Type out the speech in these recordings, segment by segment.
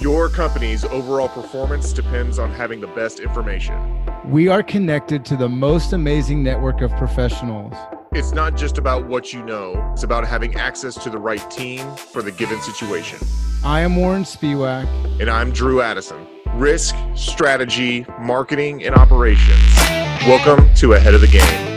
Your company's overall performance depends on having the best information. We are connected to the most amazing network of professionals. It's not just about what you know, it's about having access to the right team for the given situation. I am Warren Spiewak. And I'm Drew Addison. Risk, strategy, marketing, and operations. Welcome to Ahead of the Game.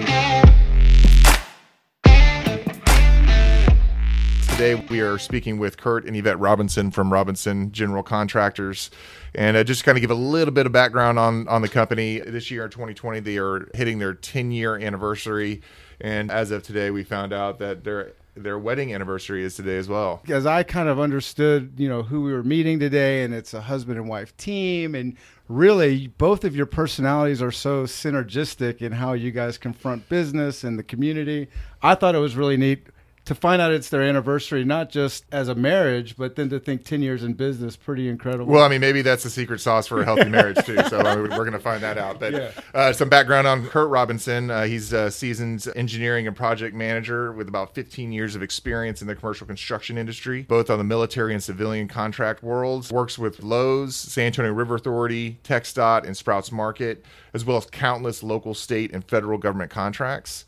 Today we are speaking with Kurt and Yvette Robinson from Robinson General Contractors, and uh, just kind of give a little bit of background on on the company. This year, 2020, they are hitting their 10 year anniversary, and as of today, we found out that their their wedding anniversary is today as well. As I kind of understood, you know, who we were meeting today, and it's a husband and wife team, and really both of your personalities are so synergistic in how you guys confront business and the community. I thought it was really neat to find out it's their anniversary, not just as a marriage, but then to think 10 years in business, pretty incredible. Well, I mean, maybe that's the secret sauce for a healthy marriage, too. So we're going to find that out. But yeah. uh, some background on Kurt Robinson. Uh, he's a seasoned engineering and project manager with about 15 years of experience in the commercial construction industry, both on the military and civilian contract worlds. Works with Lowe's, San Antonio River Authority, TxDOT, and Sprouts Market, as well as countless local, state, and federal government contracts.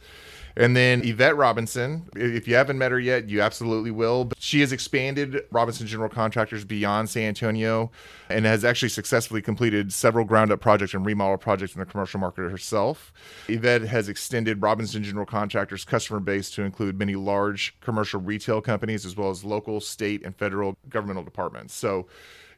And then Yvette Robinson, if you haven't met her yet, you absolutely will. But she has expanded Robinson General Contractors beyond San Antonio and has actually successfully completed several ground up projects and remodel projects in the commercial market herself. Yvette has extended Robinson General Contractors' customer base to include many large commercial retail companies as well as local, state, and federal governmental departments. So,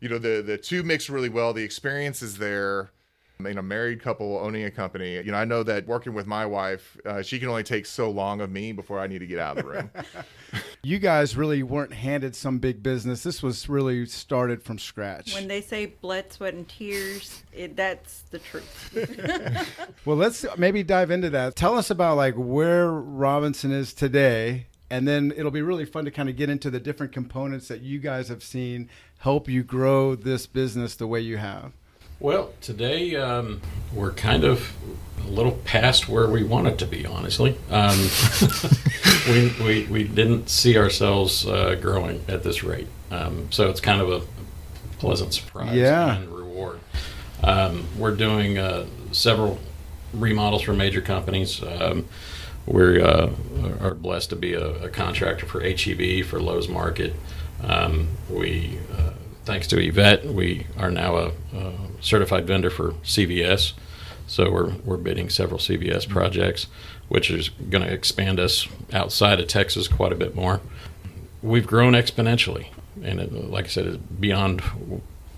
you know, the, the two mix really well. The experience is there you know, married couple owning a company. You know, I know that working with my wife, uh, she can only take so long of me before I need to get out of the room. you guys really weren't handed some big business. This was really started from scratch. When they say blood, sweat, and tears, it, that's the truth. well, let's maybe dive into that. Tell us about like where Robinson is today. And then it'll be really fun to kind of get into the different components that you guys have seen help you grow this business the way you have. Well, today um, we're kind of a little past where we wanted to be, honestly. Um, we, we, we didn't see ourselves uh, growing at this rate. Um, so it's kind of a pleasant surprise yeah. and reward. Um, we're doing uh, several remodels for major companies. Um, we uh, are blessed to be a, a, contractor for HEB, for Lowe's Market. Um, we uh, thanks to Yvette, we are now a, a certified vendor for CVS. So we're, we're bidding several CVS mm-hmm. projects, which is going to expand us outside of Texas quite a bit more. We've grown exponentially, and it, like I said, it's beyond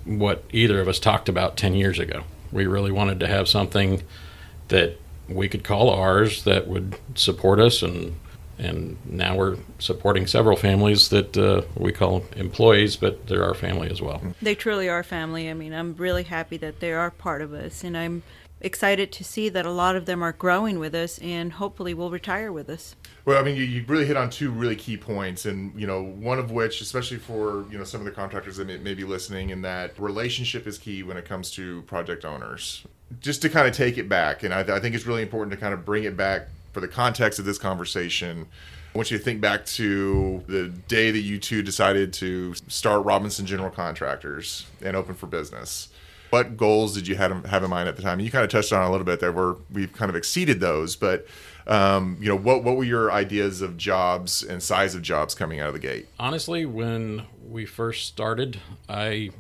what either of us talked about 10 years ago. We really wanted to have something that we could call ours that would support us and and now we're supporting several families that uh, we call employees, but they're our family as well. They truly are family. I mean, I'm really happy that they are part of us, and I'm excited to see that a lot of them are growing with us and hopefully will retire with us. Well, I mean, you, you really hit on two really key points, and you know, one of which, especially for you know some of the contractors that may, may be listening, in that relationship is key when it comes to project owners. Just to kind of take it back, and I, I think it's really important to kind of bring it back for the context of this conversation, I want you to think back to the day that you two decided to start Robinson General Contractors and open for business. What goals did you have, have in mind at the time? You kind of touched on a little bit there. Where we've kind of exceeded those, but um, you know, what what were your ideas of jobs and size of jobs coming out of the gate? Honestly, when we first started, I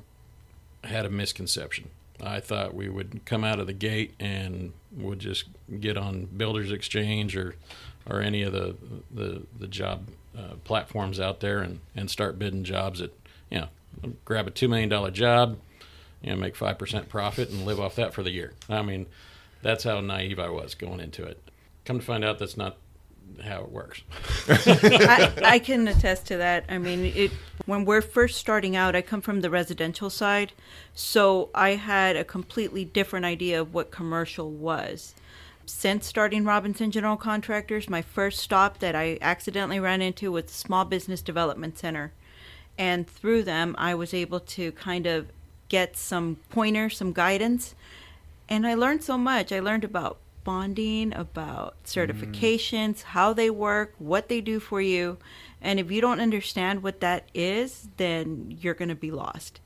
had a misconception. I thought we would come out of the gate and would just get on Builders Exchange or or any of the the, the job uh, platforms out there and, and start bidding jobs at you know grab a two million dollar job, you know make five percent profit and live off that for the year. I mean, that's how naive I was going into it. Come to find out, that's not how it works. I, I, can attest to that. I mean, it when we're first starting out, I come from the residential side, so I had a completely different idea of what commercial was. Since starting Robinson General Contractors, my first stop that I accidentally ran into was the Small Business Development Center. And through them, I was able to kind of get some pointers, some guidance. And I learned so much. I learned about bonding, about certifications, mm. how they work, what they do for you. And if you don't understand what that is, then you're going to be lost.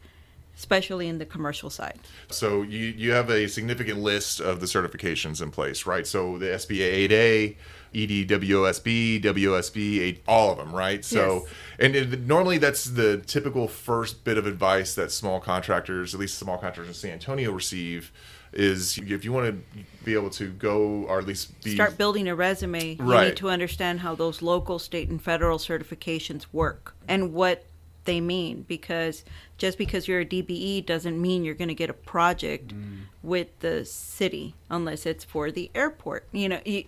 especially in the commercial side. So you you have a significant list of the certifications in place, right? So the SBA 8A, EDWOSB, WOSB, 8, all of them, right? So Yes. and it, normally that's the typical first bit of advice that small contractors, at least small contractors in San Antonio receive is if you want to be able to go or at least be Start building a resume. You need to understand how those local, state, and federal certifications work and what they mean. Because just because you're a DBE doesn't mean you're going to get a project Mm. with the city unless it's for the airport. You know, you,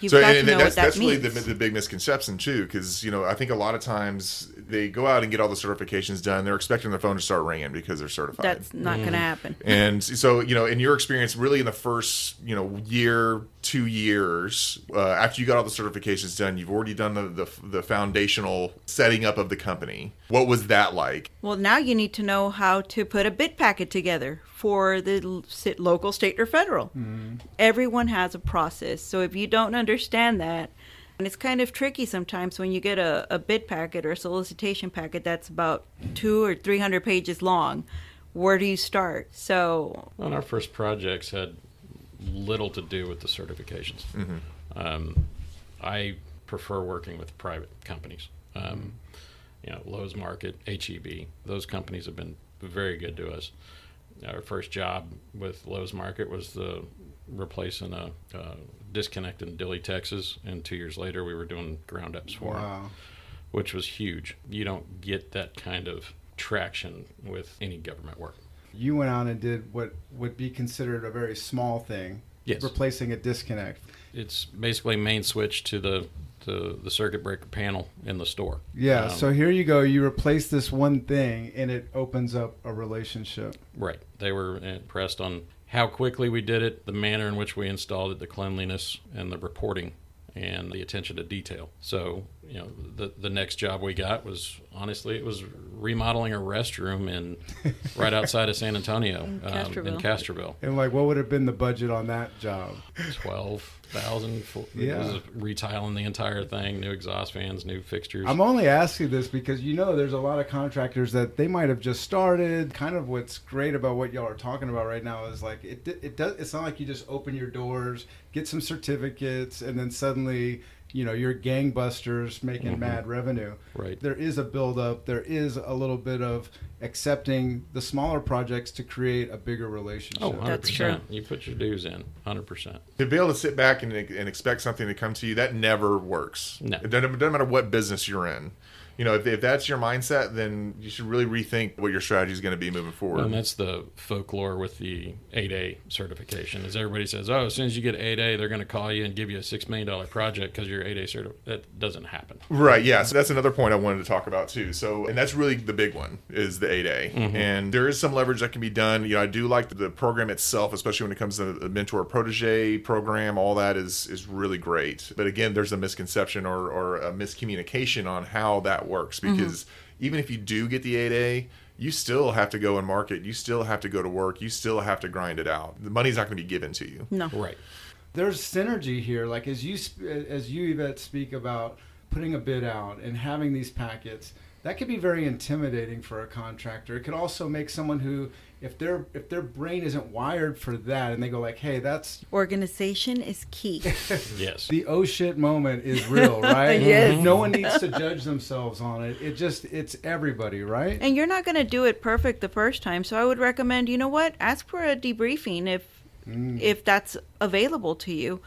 you've so got and, to know that's what that that's means. really the, the big misconception too because you know i think a lot of times they go out and get all the certifications done they're expecting their phone to start ringing because they're certified That's not going to happen. and so you know in your experience really in the first you know year two years uh, after you got all the certifications done you've already done the, the the foundational setting up of the company what was that like Well, now you need to know how to put a bid packet together for the local, state, or federal. Everyone has a process. So if you don't understand that, and it's kind of tricky sometimes when you get a, a bid packet or a solicitation packet that's about two or three hundred pages long. Where do you start? So Well, our first projects had little to do with the certifications. Um, I prefer working with private companies. Um, you know, Lowe's Market, HEB, those companies have been very good to us. Our first job with Lowe's Market was the replacing a, uh disconnect in Dilly, Texas, and two years later we were doing ground ups for Wow. which was huge. You don't get that kind of traction with any government work. You went on and did what would be considered a very small thing, Yes. replacing a disconnect. It's basically main switch to the the, the circuit breaker panel in the store. Yeah. Um, so here you go. You replace this one thing, and it opens up a relationship. right, they were impressed on how quickly we did it, the manner in which we installed it, the cleanliness, and the reporting, and the attention to detail. So you know, the the next job we got was honestly it was remodeling a restroom in right outside of San Antonio In um, Castroville. in Castroville. And like, what would have been the budget on that job? twelve thousand. Yeah. Yeah, retiling the entire thing, new exhaust fans, new fixtures. I'm only asking this because you know there's a lot of contractors that they might have just started. Kind of what's great about what y'all are talking about right now is like it it does it's not like you just open your doors, get some certificates and then suddenly, you know, you're gangbusters making mm-hmm. mad revenue. Right. There is a build up, there is a little bit of accepting the smaller projects to create a bigger relationship. oh, 100 That's true. percent. You put your dues in, hundred percent. to be able to sit back and, and expect something to come to you that never works No. it doesn't, it doesn't matter what business you're in you know if, if that's your mindset then you should really rethink what your strategy is going to be moving forward And that's the folklore with the 8A certification. Is everybody says, "Oh, as soon as you get 8A, they're going to call you and give you a six million dollar project because you're 8A certified." That doesn't happen. Right. Yeah. So that's another point I wanted to talk about too. So, and that's really the big one is the 8A, mm-hmm. and there is some leverage that can be done. You know, I do like the, the program itself, especially when it comes to the mentor protege program. All that is is really great. But again, there's a misconception or or a miscommunication on how that works mm-hmm. because even if you do get the 8A. You still have to go and market. You still have to go to work. You still have to grind it out. The money's not going to be given to you. no. Right. there's synergy here like as you as you Yvette speak about putting a bid out and having these packets that could be very intimidating for a contractor it could also make someone who if their if their brain isn't wired for that and they go like hey that's Organization is key. Yes. the oh shit moment is real right Yes. no one needs to judge themselves on it it just it's everybody right And you're not going to do it perfect the first time. So I would recommend, you know what? Ask for a debriefing if mm. if that's available to you.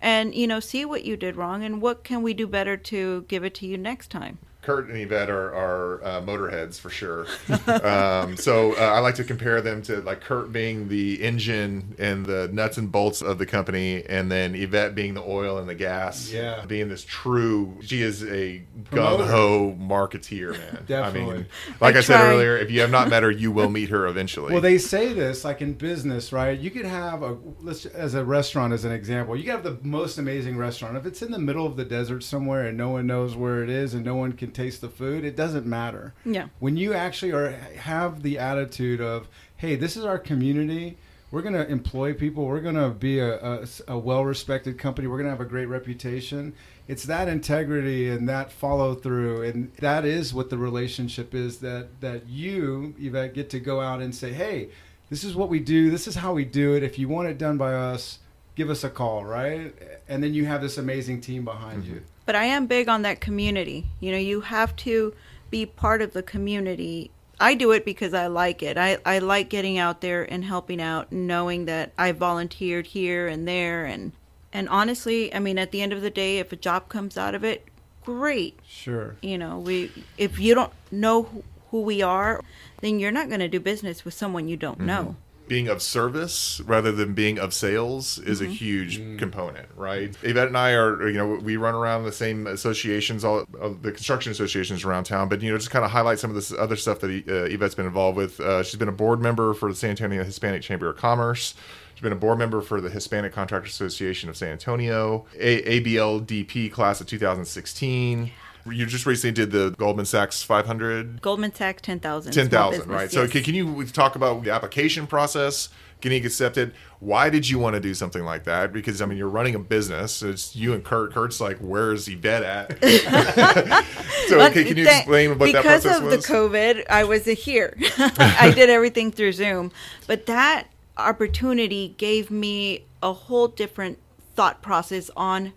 And you know, see what you did wrong and what can we do better to give it to you next time. Kurt and Yvette are, are uh, motorheads for sure. um, so uh, I like to compare them to like Kurt being the engine and the nuts and bolts of the company, and then Yvette being the oil and the gas. Yeah. being this true. She is a Promoter. gung ho marketeer, man. I Definitely. mean, like I, I said earlier, if you have not met her, you will meet her eventually. Well, they say this like in business, right? You could have a let's as a restaurant as an example. You could have the most amazing restaurant. If it's in the middle of the desert somewhere and no one knows where it is and no one can taste the food, it doesn't matter. Yeah. When you actually are have the attitude of, "Hey, this is our community. we're going to employ people. We're going to be a, a, a well respected company. We're going to have a great reputation. It's that integrity and that follow through. And that is what the relationship is that, that you, Yvette, get to go out and say, hey, this is what we do. This is how we do it. If you want it done by us, give us a call, right? And then you have this amazing team behind mm-hmm. you. But I am big on that community. You know, you have to be part of the community I do it because I like it. I, I like getting out there and helping out, knowing that I volunteered here and there, and and honestly, I mean, at the end of the day, if a job comes out of it, great. Sure. You know, we if you don't know who, we are, then you're not going to do business with someone you don't mm-hmm. know being of service rather than being of sales is mm-hmm. a huge mm. component, right? Yvette and I are, you know, we run around the same associations, all of the construction associations around town, but, you know, just kind of highlight some of this other stuff that uh, Yvette's been involved with. Uh, she's been a board member for the San Antonio Hispanic Chamber of Commerce. She's been a board member for the Hispanic Contractor Association of San Antonio, a- ABLDP class of 2016. You just recently did the Goldman Sachs 500. Goldman Sachs 10,000. 10,000, right? Yes. So can, can you talk about the application process? Getting accepted. Why did you want to do something like that? Because I mean, you're running a business. It's you and Kurt. Kurt's like, "Where's Yvette at?" so, okay, can you explain what that process was? Because of the COVID, I was here. I did everything through Zoom, but that opportunity gave me a whole different thought process on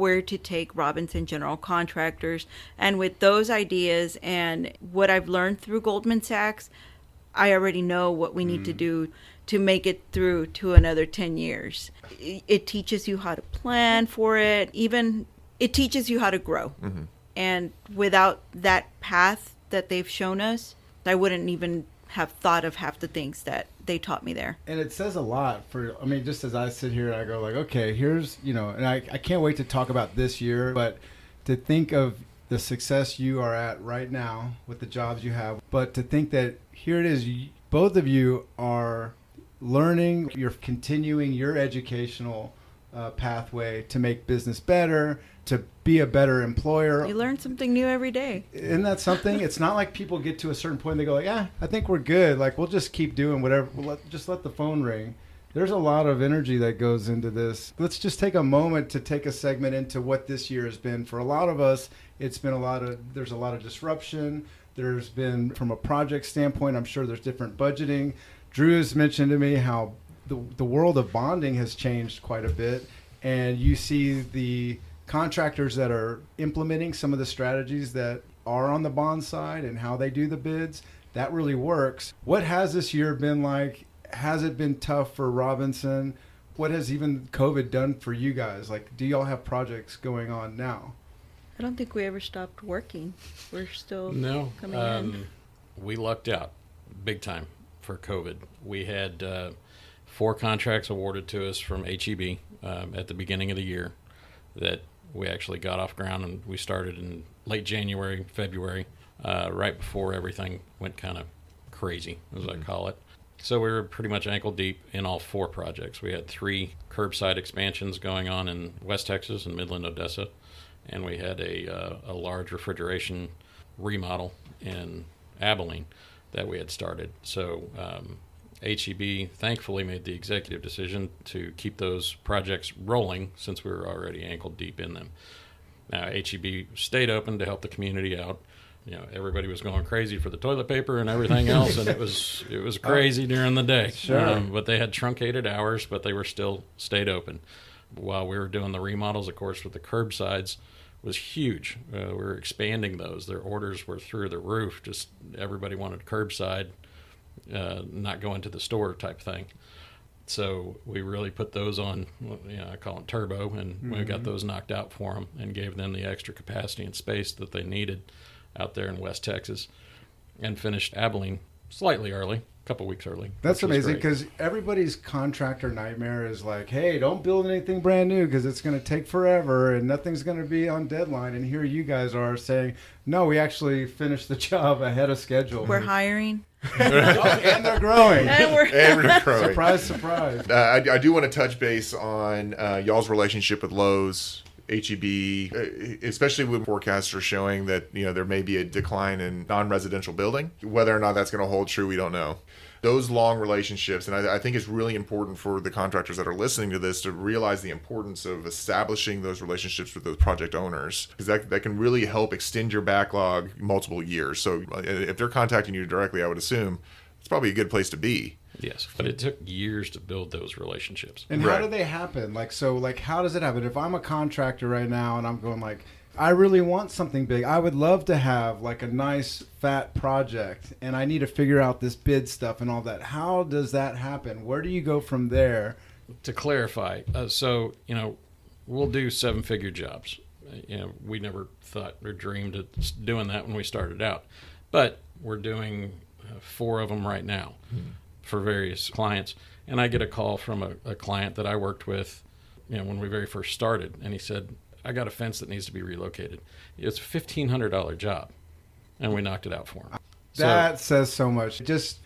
where to take Robinson General Contractors. And with those ideas and what I've learned through Goldman Sachs, I already know what we need mm. to do to make it through to another 10 years. It teaches you how to plan for it, even it teaches you how to grow. Mm-hmm. And without that path that they've shown us, I wouldn't even have thought of half the things that they taught me there. And it says a lot for, I mean, just as I sit here, I go like, okay, here's, you know, and I, I can't wait to talk about this year, but to think of the success you are at right now with the jobs you have, but to think that here it is, both of you are learning, you're continuing your educational uh, pathway to make business better, to be a better employer. You learn something new every day. Isn't that something? it's not like people get to a certain point and they go like, "Yeah, I think we're good. Like we'll just keep doing whatever. We'll let, just let the phone ring." There's a lot of energy that goes into this. Let's just take a moment to take a segment into what this year has been for a lot of us. It's been a lot of there's a lot of disruption. There's been from a project standpoint, I'm sure there's different budgeting. Drew has mentioned to me how the the world of bonding has changed quite a bit and you see the contractors that are implementing some of the strategies that are on the bond side and how they do the bids, that really works. What has this year been like? Has it been tough for Robinson? What has even COVID done for you guys? Like, do y'all have projects going on now? I don't think we ever stopped working. We're still no. Coming um, in. We lucked out big time for COVID. We had uh, four contracts awarded to us from HEB um, at the beginning of the year that we actually got off ground and we started in late January, February, uh, right before everything went kind of crazy, as mm-hmm. I call it. So we were pretty much ankle deep in all four projects. We had three curbside expansions going on in West Texas and Midland, Odessa, and we had a, uh, a large refrigeration remodel in Abilene that we had started. So um, HEB thankfully made the executive decision to keep those projects rolling since we were already ankle deep in them. Now, HEB stayed open to help the community out. You know, everybody was going crazy for the toilet paper and everything else, and it was it was crazy during the day. Sure. Um, but they had truncated hours, but they were still stayed open. While we were doing the remodels, of course, with the curbsides, was huge. Uh, we were expanding those. Their orders were through the roof. Just everybody wanted curbside uh, not going to the store type thing. So we really put those on, you know, I call them turbo, and mm-hmm. we got mm-hmm. those knocked out for them and gave them the extra capacity and space that they needed out there in West Texas, and finished Abilene slightly early, a couple weeks early. That's amazing because everybody's contractor nightmare is like, hey, don't build anything brand new because it's going to take forever and nothing's going to be on deadline. And here you guys are saying, no, we actually finished the job ahead of schedule. We're hiring. And they're growing. And we're, and we're growing. surprise, surprise. Uh, I, I, do want to touch base on uh, y'all's relationship with Lowe's HEB, uh, especially when forecasts are showing that you know there may be a decline in non-residential building. Whether or not that's going to hold true, we don't know. Those long relationships, and I, I think it's really important for the contractors that are listening to this to realize the importance of establishing those relationships with those project owners because that, that can really help extend your backlog multiple years. So uh, if they're contacting you directly, I would assume it's probably a good place to be. Yes, but it took years to build those relationships. And Right. how do they happen? Like so, like how does it happen? If I'm a contractor right now and I'm going like, I really want something big. I would love to have like a nice fat project, and I need to figure out this bid stuff and all that. How does that happen? Where do you go from there? to clarify, uh, so you know, we'll do seven-figure jobs. Uh, You know, we never thought or dreamed of doing that when we started out, but we're doing uh, four of them right now for various clients. And I get a call from a, a client that I worked with, you know, when we very first started, and he said, "I got a fence that needs to be relocated. It's a fifteen hundred dollar job," and we knocked it out for him. So- That says so much. Just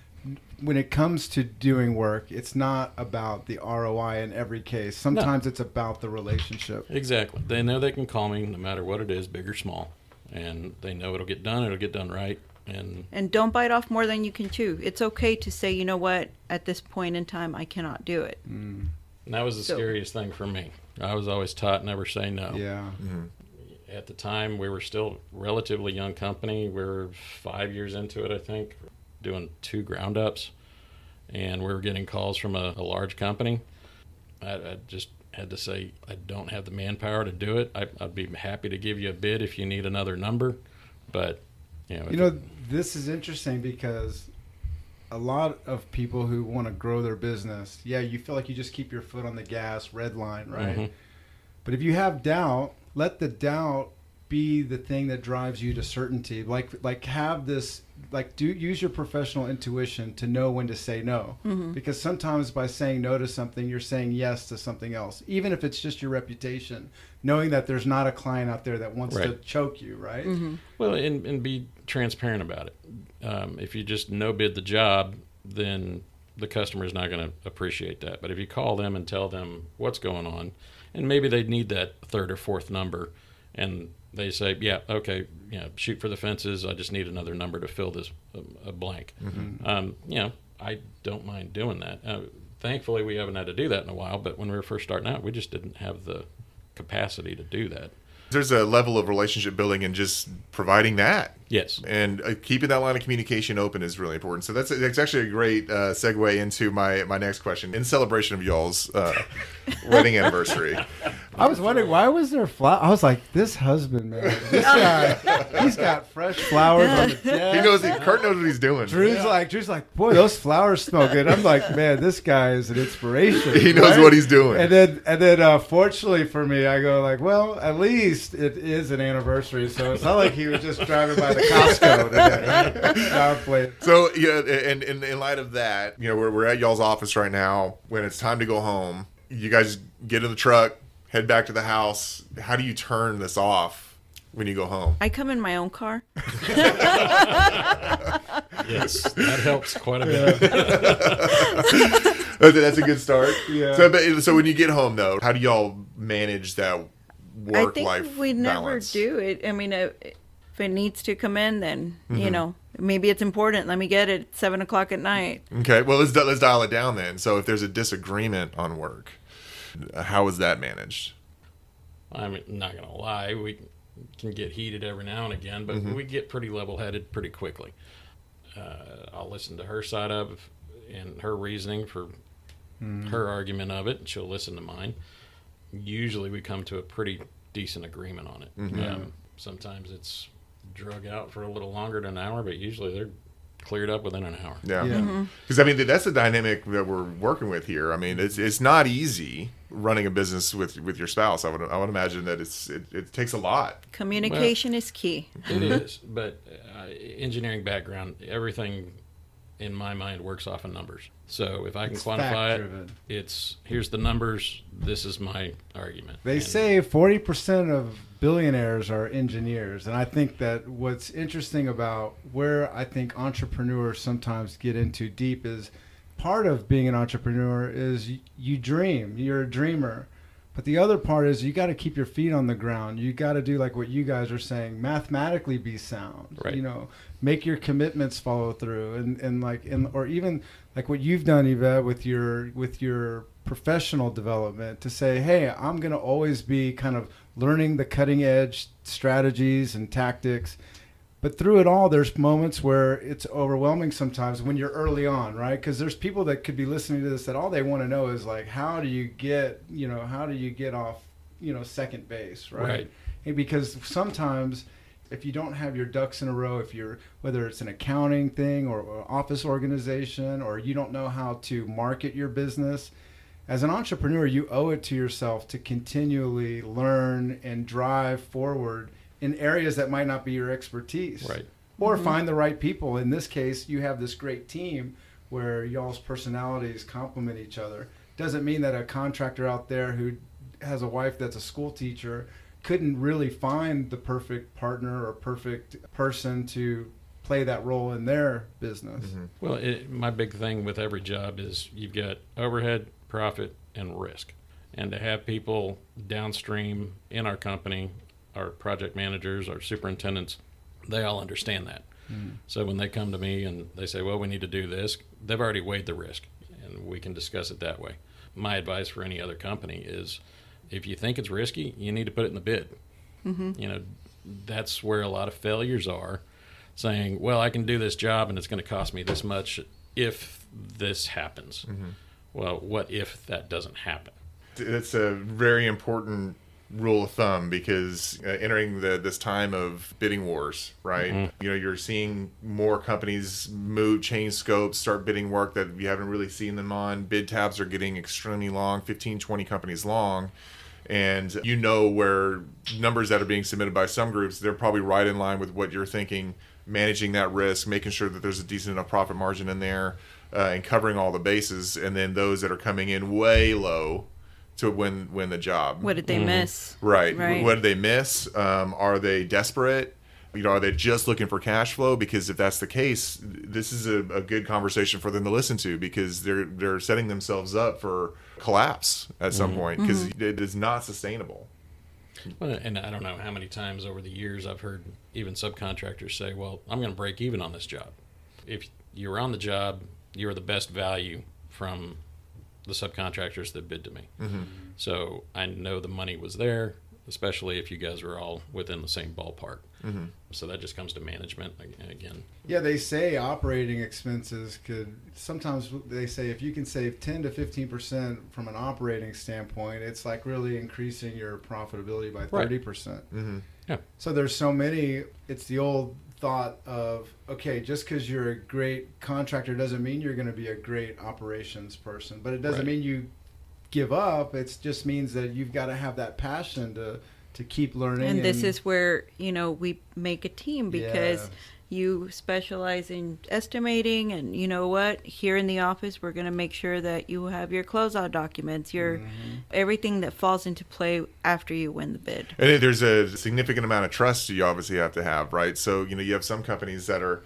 when it comes to doing work, it's not about the ROI in every case. Sometimes it's about the relationship. Exactly. They know they can call me no matter what it is, big or small, and they know it'll get done. It'll get done right, and And don't bite off more than you can chew. It's okay to say, you know what, at this point in time, I cannot do it. Mm. that was the So- scariest thing for me. I was always taught never say no. Yeah. Mm-hmm. At the time, we were still relatively young company. We were five years into it, I think, doing two ground ups, and we were getting calls from a, a large company. I, I just had to say I don't have the manpower to do it. I, I'd be happy to give you a bid if you need another number, but you know, You know, this is interesting because a lot of people who want to grow their business, yeah, you feel like you just keep your foot on the gas, red line, right? Mhm. But if you have doubt, let the doubt be the thing that drives you to certainty. Like like have this like do use your professional intuition to know when to say no. Because sometimes by saying no to something, you're saying yes to something else. Even if it's just your reputation, knowing that there's not a client out there that wants to choke you, right? Well, and, and be transparent about it. Um, if you just no bid the job, then the customer is not going to appreciate that. But if you call them and tell them what's going on, and maybe they need that third or fourth number, and they say, "Yeah, okay, you know, shoot for the fences. I just need another number to fill this um, a blank." Um, you know, I don't mind doing that. Uh, thankfully, we haven't had to do that in a while. But when we were first starting out, we just didn't have the capacity to do that. There's a level of relationship building and just providing that. Yes. and uh, keeping that line of communication open is really important. So that's that's actually a great uh, segue into my my next question. In celebration of y'all's uh, wedding anniversary, I was wondering why was there flower. I was like, this husband, man, this guy, he's got fresh flowers on the desk. he knows he, Kurt knows what he's doing. Drew's like, Drew's like, boy, those flowers smell good. I'm like, man, this guy is an inspiration. He knows right? what he's doing. And then, and then, uh, fortunately for me, I go like, well, at least it is an anniversary, so it's not like he was just driving by the Costco today. No, I'm playing. So yeah, and, and in light of that, you know, we're, we're at y'all's office right now. When it's time to go home, you guys get in the truck, head back to the house. How do you turn this off when you go home? I come in my own car. Yes, that helps quite a bit. Okay, That's a good start. Yeah. So, so when you get home though, how do y'all manage that I work think life we never balance? do it. I mean, uh, if it needs to come in, then Mm-hmm. you know maybe it's important. Let me get it at seven o'clock at night. Okay, well let's let's dial it down then. So if there's a disagreement on work, how is that managed? I'm not gonna lie, we can get heated every now and again, but we get pretty level-headed pretty quickly. Uh, I'll listen to her side of and her reasoning for her argument of it, and she'll listen to mine. Usually, we come to a pretty decent agreement on it. Um, sometimes it's drug out for a little longer than an hour, but usually they're cleared up within an hour. Yeah, Yeah. because I mean that's the dynamic that we're working with here. I mean it's it's not easy running a business with with your spouse. I would I would imagine that it's it, it takes a lot. Communication is key. It is, but uh, engineering background, everything in my mind works off of numbers. So if I can It's quantify it, fact-driven. it's here's the numbers. This is my argument. They And say 40% of billionaires are engineers. And I think that what's interesting about where I think entrepreneurs sometimes get into deep is part of being an entrepreneur is y- you dream. You're a dreamer. But the other part is you got to keep your feet on the ground. You got to do like what you guys are saying, mathematically be sound. Right. You know, make your commitments follow through, and and like and or even like what you've done, Yvette, with your with your professional development to say, hey, I'm going to always be kind of learning the cutting edge strategies and tactics. But through it all, there's moments where it's overwhelming sometimes when you're early on, right? Because there's people that could be listening to this that all they want to know is like, how do you get, you know, how do you get off, you know, second base, right? Right. And because sometimes if you don't have your ducks in a row, if you're whether it's an accounting thing or, or office organization, or you don't know how to market your business, as an entrepreneur, you owe it to yourself to continually learn and drive forward in areas that might not be your expertise. Right. Or mm-hmm. find the right people. In this case, you have this great team where y'all's personalities complement each other. Doesn't mean that a contractor out there who has a wife that's a school teacher couldn't really find the perfect partner or perfect person to play that role in their business. Mm-hmm. Well, it, my big thing with every job is you've got overhead, profit, and risk. And to have people downstream in our company, our project managers, our superintendents, they all understand that. Hmm. So when they come to me and they say, well, we need to do this, they've already weighed the risk and we can discuss it that way. My advice for any other company is if you think it's risky, you need to put it in the bid. Mm-hmm. You know, that's where a lot of failures are saying, well, I can do this job and it's going to cost me this much if this happens. Mm-hmm. Well, what if that doesn't happen? It's a very important rule of thumb because uh, entering the this time of bidding wars, right? You know, you're seeing more companies move, change scopes, start bidding work that you haven't really seen them on. Bid tabs are getting extremely long, 15, 20 companies long. And you know where numbers that are being submitted by some groups, they're probably right in line with what you're thinking, managing that risk, making sure that there's a decent enough profit margin in there, uh, and covering all the bases. And then those that are coming in way low to win win the job. What did they mm-hmm. miss? Right. Right. What did they miss? Um, are they desperate? You know, are they just looking for cash flow? Because if that's the case, this is a, a good conversation for them to listen to because they're they're setting themselves up for collapse at some mm-hmm. point because mm-hmm. it is not sustainable. Well, and I don't know how many times over the years I've heard even subcontractors say, well, I'm going to break even on this job. If you're on the job, you're the best value from the subcontractors that bid to me. So I know the money was there, especially if you guys were all within the same ballpark. So that just comes to management again. Yeah, they say operating expenses could sometimes they say if you can save 10 to 15% from an operating standpoint, it's like really increasing your profitability by 30%. Mm-hmm. Yeah. So there's so many it's the old thought of okay, just cuz you're a great contractor doesn't mean you're going to be a great operations person, but it doesn't Right. mean you give up. It just means that you've got to have that passion to to keep learning And this is where, you know, we make a team because Yes. You specialize in estimating and you know what? Here in the office we're gonna make sure that you have your closeout documents, your mm-hmm. everything that falls into play after you win the bid. And it- there's a significant amount of trust you obviously have to have, right? So, you know, you have some companies that are,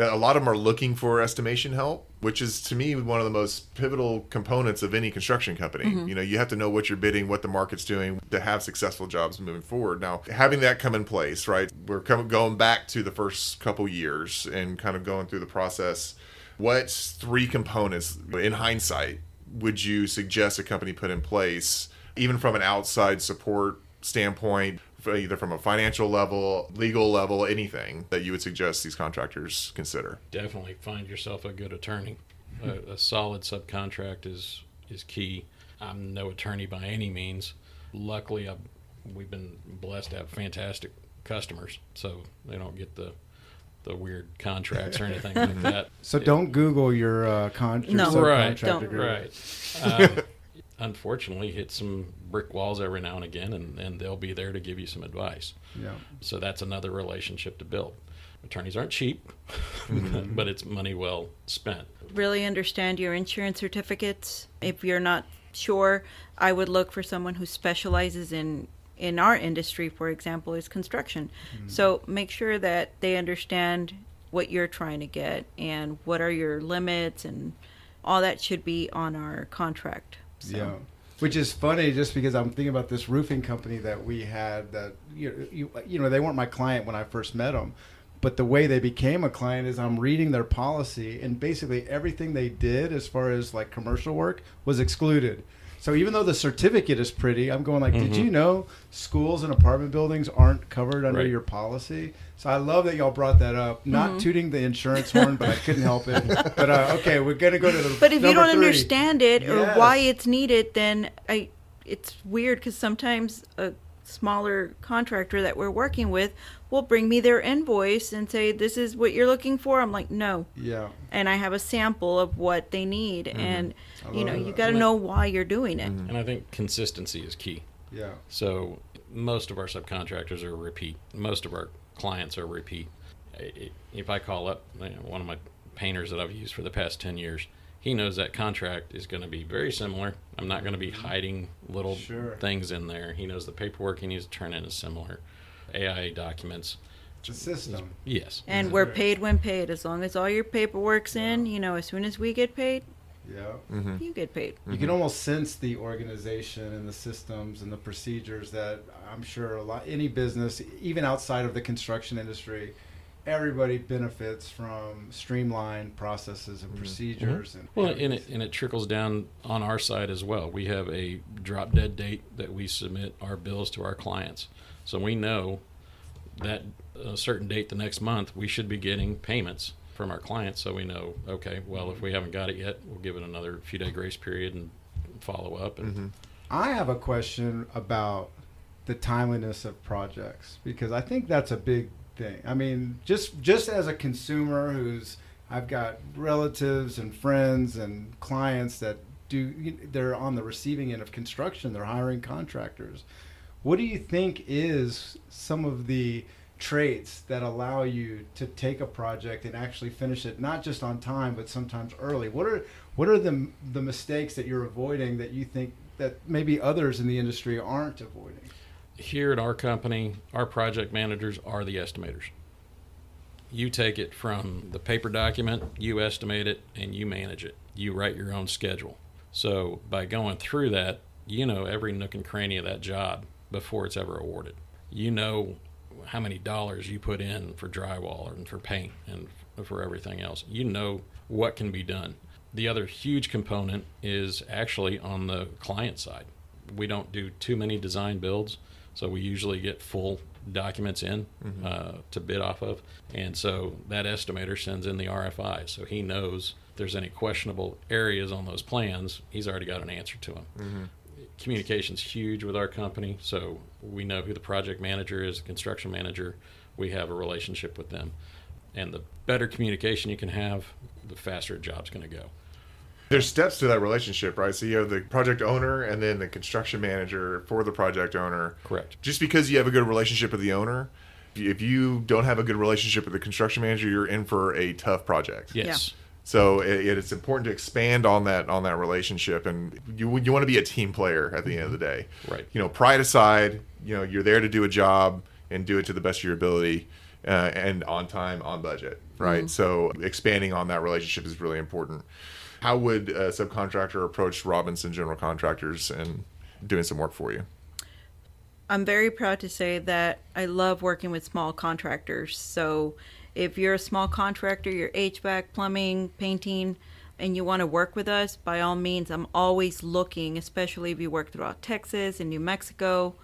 a lot of them are looking for estimation help, which is to me one of the most pivotal components of any construction company. Mm-hmm. You know, you have to know what you're bidding, what the market's doing to have successful jobs moving forward. Now, having that come in place, right? We're coming going back to the first couple years and kind of going through the process. What three components, in hindsight, would you suggest a company put in place, even from an outside support standpoint, either from a financial level, legal level, anything that you would suggest these contractors consider? Definitely find yourself a good attorney. A, a solid subcontract is is key. I'm no attorney by any means. Luckily, I've, we've been blessed to have fantastic customers, so they don't get the the weird contracts or anything like that. So don't Google your uh, con- your No. Right, subcontractor don't. agreement. Right. Um, unfortunately, hit some brick walls every now and again, and, and they'll be there to give you some advice. Yeah. So that's another relationship to build. Attorneys aren't cheap, mm-hmm. but it's money well spent. really understand your insurance certificates. If you're not sure, I would look for someone who specializes in in our industry, for example, is construction. Mm-hmm. So make sure that they understand what you're trying to get and what are your limits and all that should be on our contract. So. Yeah. Which is funny, just because I'm thinking about this roofing company that we had. That you you, you know they weren't my client when I first met them, but the way they became a client is I'm reading their policy, and basically everything they did as far as like commercial work was excluded. So even though the certificate is pretty, I'm going like, did you know schools and apartment buildings aren't covered under Right. your policy? So I love that y'all brought that up. Not tooting the insurance horn, but I couldn't help it. But uh, okay, we're gonna go to the. But if you don't three. understand it or Yes. why it's needed, then I it's weird because sometimes a smaller contractor that we're working with will bring me their invoice and say, "This is what you're looking for." I'm like, "No," yeah, and I have a sample of what they need, mm-hmm. and you know, love you got to know why you're doing it. Mm-hmm. And I think consistency is key. yeah, So most of our subcontractors are repeat. Most of our clients are repeat. I- I- If I call up one of my painters that I've used for the past 10 years, he knows that contract is going to be very similar. I'm not going to be mm-hmm. hiding little Sure. things in there. He knows the paperwork he needs to turn in is similar. AIA documents, it's a system. yes. And we're paid when paid. As long as all your paperwork's in, you know, as soon as we get paid, Yeah. Mm-hmm. you get paid. Mm-hmm. You can almost sense the organization and the systems and the procedures that I'm sure a lot any business, even outside of the construction industry, everybody benefits from streamlined processes and mm-hmm. procedures and Well, and it, and it trickles down on our side as well. We have a drop dead date that we submit our bills to our clients. So we know that a certain date the next month, we should be getting payments from our clients. So we know, okay, well, if we haven't got it yet, we'll give it another few day grace period and follow up. And mm-hmm. I have a question about the timeliness of projects because I think that's a big thing. I mean, just just as a consumer who's I've got relatives and friends and clients that do they're on the receiving end of construction, they're hiring contractors. What do you think is some of the traits that allow you to take a project and actually finish it not just on time but sometimes early? What are what are the the mistakes that you're avoiding that you think that maybe others in the industry aren't avoiding? Here at our company, our project managers are the estimators. You take it from the paper document, you estimate it, and you manage it. You write your own schedule. So by going through that, you know every nook and cranny of that job before it's ever awarded. You know how many dollars you put in for drywall and for paint and for everything else. You know what can be done. The other huge component is actually on the client side. We don't do too many design builds, so we usually get full documents in uh, to bid off of. And so that estimator sends in the RFI, so he knows if there's any questionable areas on those plans, he's already got an answer to them communication's huge with our company, so we know who the project manager is, the construction manager. We have a relationship with them, and the better communication you can have, the faster a job's going to go. There's steps to that relationship, right? So you have the project owner and then the construction manager for the project owner. Correct. Just because you have a good relationship with the owner, if you don't have a good relationship with the construction manager, you're in for a tough project. Yes. So it, it's important to expand on that on that relationship, and you you want to be a team player at the end of the day. Right. You know, pride aside, you know you're there to do a job and do it to the best of your ability, uh, and on time, on budget. Right. So expanding on that relationship is really important. How would a subcontractor approach Robinson General Contractors and doing some work for you? I'm very proud to say that I love working with small contractors. So if you're a small contractor, you're HVAC, plumbing, painting, and you want to work with us, by all means, I'm always looking, especially if you work throughout Texas and New Mexico.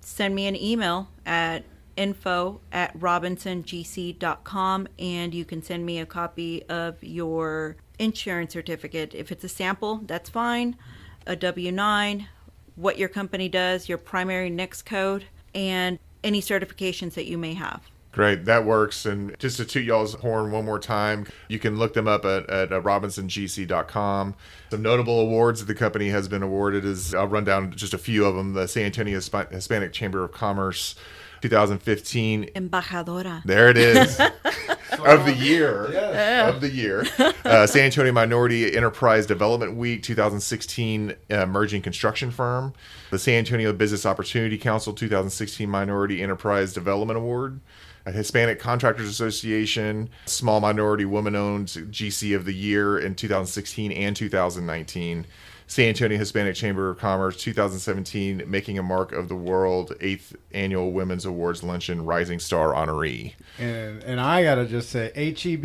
Send me an email at info at robinsongc.com and you can send me a copy of your insurance certificate. If it's a sample, that's fine. A W 9, what your company does, your primary NAICS code, and any certifications that you may have. Great, that works. And just to toot y'all's horn one more time, you can look them up at, at uh, robinsongc.com. Some notable awards that the company has been awarded is I'll run down just a few of them. The San Antonio Hispanic Chamber of Commerce 2015. Embajadora. There it is. of the year. Of the year. Uh, San Antonio Minority Enterprise Development Week 2016 uh, Emerging Construction Firm. The San Antonio Business Opportunity Council 2016 Minority Enterprise Development Award. A Hispanic Contractors Association, Small Minority Woman Owned GC of the Year in 2016 and 2019. San Antonio Hispanic Chamber of Commerce 2017 Making a Mark of the World 8th Annual Women's Awards Luncheon Rising Star honoree. And and I gotta just say, HEB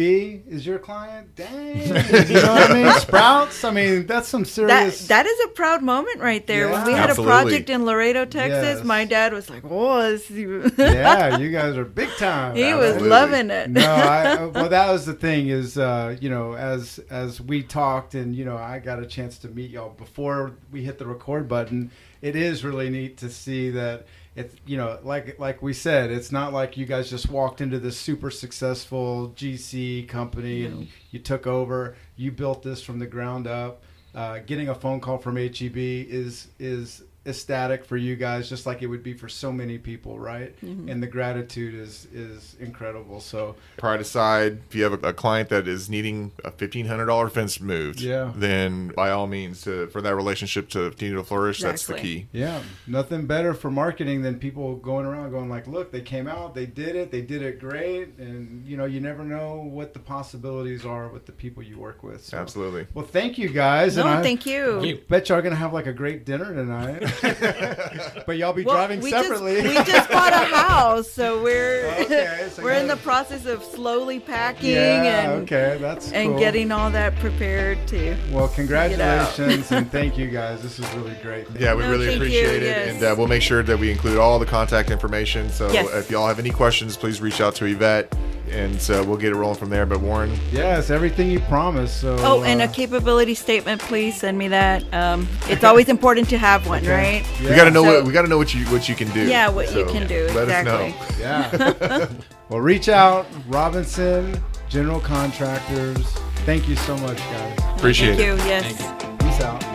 is your client. Dang, you know what I mean? Sprouts. I mean, that's some That serious. that is a proud moment right there. when we had Absolutely. a project in Laredo, Texas, Yes. my dad was like, "Oh, this is yeah, you guys are big time. he was loving it." no, I, well, that was the thing is, uh, you know, as as we talked, and you know, I got a chance to meet y'all before we hit the record button. It is really neat to see that it's, you know, like like we said, it's not like you guys just walked into this super successful GC company and you took over. You built this from the ground up. Uh, getting a phone call from HEB is is ecstatic for you guys, just like it would be for so many people, right? Mm-hmm. And the gratitude is is incredible. So Pride aside, if you have a, a client that is needing a $1,500 fence moved, Yeah. then by all means, to, for that relationship to continue to flourish, that's the key. yeah, nothing better for marketing than people going around going like, "Look, they came out, they did it, they did it great," and you know, you never know what the possibilities are with the people you work with. So. Absolutely. Well, thank you guys. no, and I thank you. Thank you. Bet y'all gonna have like a great dinner tonight. but y'all be Well, driving we separately. Just, we just bought a house, so we're Okay, so we're in the process of slowly packing yeah. and okay, that's and cool. getting all that prepared too. Well, congratulations and thank you guys. This is really great. Yeah, we No, really thank you, appreciate it, yes. and uh, we'll make sure that we include all the contact information. So Yes. if y'all have any questions, please reach out to Yvette, and so we'll get it rolling from there. But Warren, Yes, everything you promised. So. Oh, and a uh, capability statement, please send me that. Um, it's always important to have one, right? yeah. we got to know So- what we got to know what you what you can do. Yeah, what you can do, Let exactly. us know. Yeah. well, reach out, Robinson General Contractors. Thank you so much, guys. Appreciate Thank it. you. Yes. Thank you. Yes. Peace out.